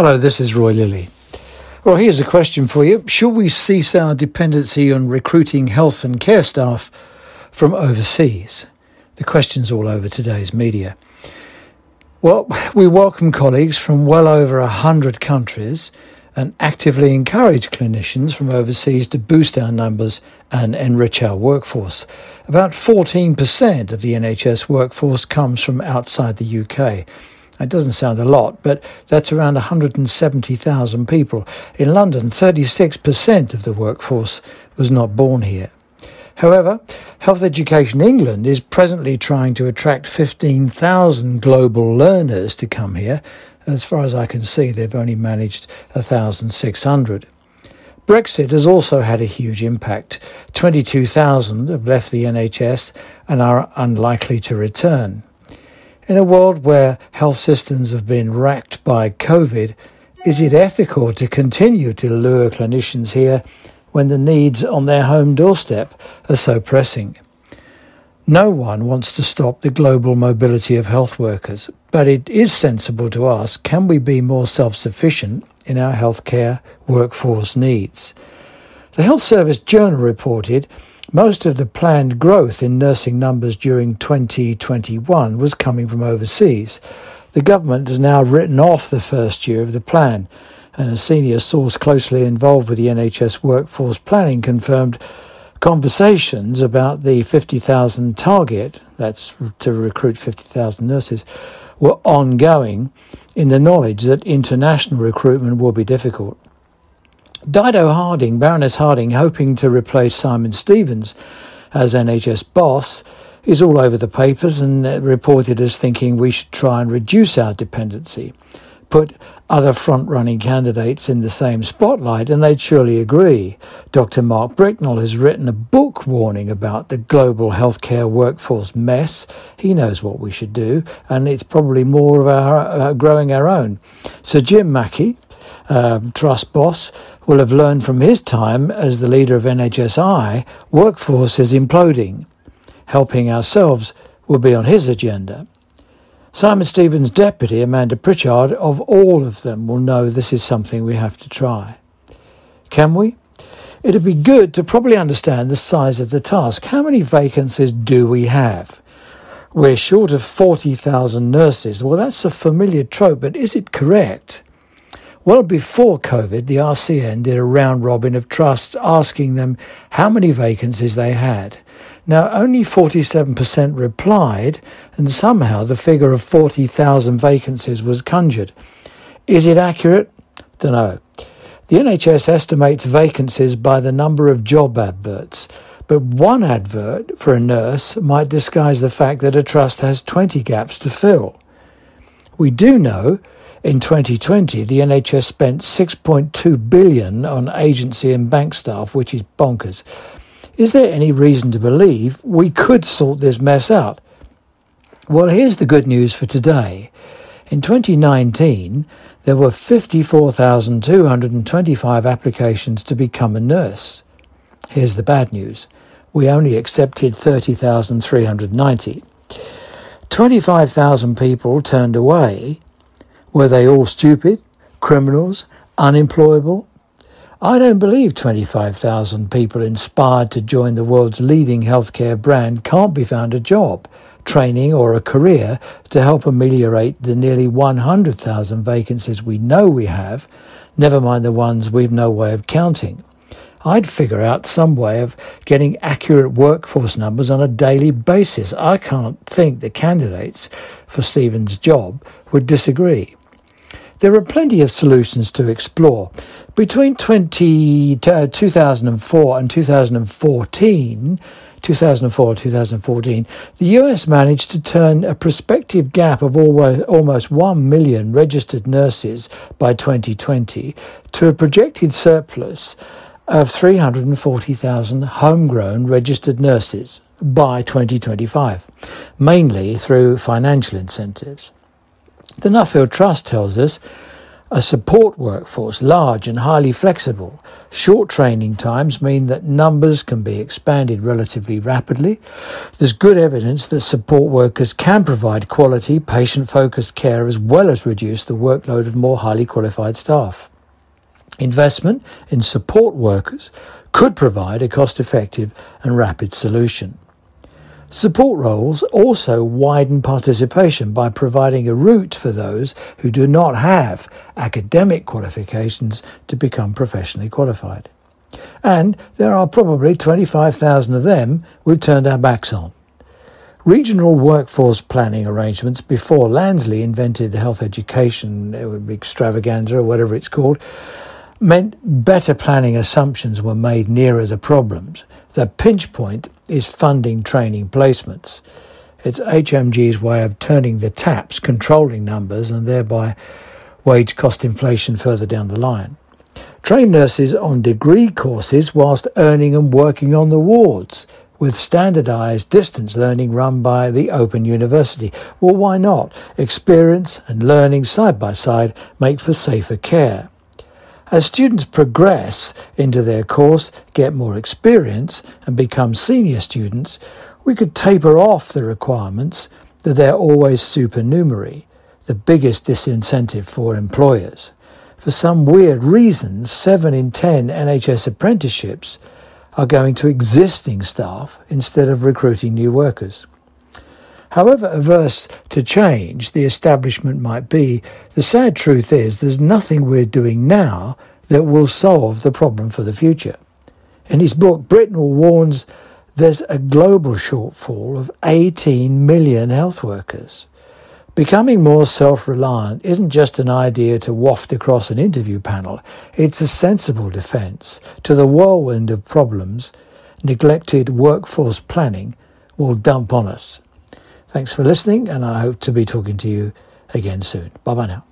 Hello, this is Roy Lilly. Well, here's a question for you. Should we cease our dependency on recruiting health and care staff from overseas? The question's all over today's media. Well, we welcome colleagues from well over a hundred countries and actively encourage clinicians from overseas to boost our numbers and enrich our workforce. About 14% of the NHS workforce comes from outside the UK. It doesn't sound a lot, but that's around 170,000 people. In London, 36% of the workforce was not born here. However, Health Education England is presently trying to attract 15,000 global learners to come here. As far as I can see, they've only managed 1,600. Brexit has also had a huge impact. 22,000 have left the NHS and are unlikely to return. In a world where health systems have been racked by COVID, is it ethical to continue to lure clinicians here when the needs on their home doorstep are so pressing? No one wants to stop the global mobility of health workers, but it is sensible to ask can we be more self sufficient in our healthcare workforce needs? The Health Service Journal reported most of the planned growth in nursing numbers during 2021 was coming from overseas. The government has now written off the first year of the plan, and a senior source closely involved with the NHS workforce planning confirmed conversations about the 50,000 target, that's to recruit 50,000 nurses, were ongoing in the knowledge that international recruitment will be difficult. Dido Harding, Baroness Harding, hoping to replace Simon Stevens as NHS boss, is all over the papers and reported as thinking we should try and reduce our dependency, put other front running candidates in the same spotlight, and they'd surely agree. Dr. Mark Britnell has written a book warning about the global healthcare workforce mess. He knows what we should do, and it's probably more of our uh, growing our own. Sir Jim Mackey, uh, Trust boss, will have learned from his time as the leader of NHSI, workforce is imploding. Helping ourselves will be on his agenda. Simon Stevens' deputy, Amanda Pritchard, of all of them will know this is something we have to try. Can we? It'd be good to probably understand the size of the task. How many vacancies do we have? We're short of 40,000 nurses. Well, that's a familiar trope, but is it correct? Well, before COVID, the RCN did a round robin of trusts asking them how many vacancies they had. Now, only 47% replied, and somehow the figure of 40,000 vacancies was conjured. Is it accurate? Don't know. The NHS estimates vacancies by the number of job adverts, but one advert for a nurse might disguise the fact that a trust has 20 gaps to fill. We do know in 2020, the NHS spent 6.2 billion on agency and bank staff, which is bonkers. Is there any reason to believe we could sort this mess out? Well, here's the good news for today. In 2019, there were 54,225 applications to become a nurse. Here's the bad news. We only accepted 30,390. 25,000 people turned away were they all stupid, criminals, unemployable? I don't believe 25,000 people inspired to join the world's leading healthcare brand can't be found a job, training, or a career to help ameliorate the nearly 100,000 vacancies we know we have, never mind the ones we've no way of counting. I'd figure out some way of getting accurate workforce numbers on a daily basis. I can't think the candidates for Stevens' job would disagree. There are plenty of solutions to explore. Between 20, uh, 2004 and 2014, 2004 2014, the US managed to turn a prospective gap of almost 1 million registered nurses by 2020 to a projected surplus of 340,000 homegrown registered nurses by 2025, mainly through financial incentives. The Nuffield Trust tells us a support workforce, large and highly flexible. Short training times mean that numbers can be expanded relatively rapidly. There's good evidence that support workers can provide quality, patient focused care as well as reduce the workload of more highly qualified staff. Investment in support workers could provide a cost effective and rapid solution. Support roles also widen participation by providing a route for those who do not have academic qualifications to become professionally qualified. And there are probably 25,000 of them we've turned our backs on. Regional workforce planning arrangements before Lansley invented the health education uh, extravaganza or whatever it's called meant better planning assumptions were made nearer the problems. The pinch point is funding training placements. It's HMG's way of turning the taps, controlling numbers, and thereby wage cost inflation further down the line. Train nurses on degree courses whilst earning and working on the wards, with standardized distance learning run by the Open University. Well, why not? Experience and learning side by side make for safer care. As students progress into their course, get more experience, and become senior students, we could taper off the requirements that they're always supernumerary, the biggest disincentive for employers. For some weird reason, 7 in 10 NHS apprenticeships are going to existing staff instead of recruiting new workers. However averse to change the establishment might be, the sad truth is there's nothing we're doing now that will solve the problem for the future. In his book, Britnell warns there's a global shortfall of 18 million health workers. Becoming more self reliant isn't just an idea to waft across an interview panel, it's a sensible defence to the whirlwind of problems neglected workforce planning will dump on us. Thanks for listening, and I hope to be talking to you again soon. Bye bye now.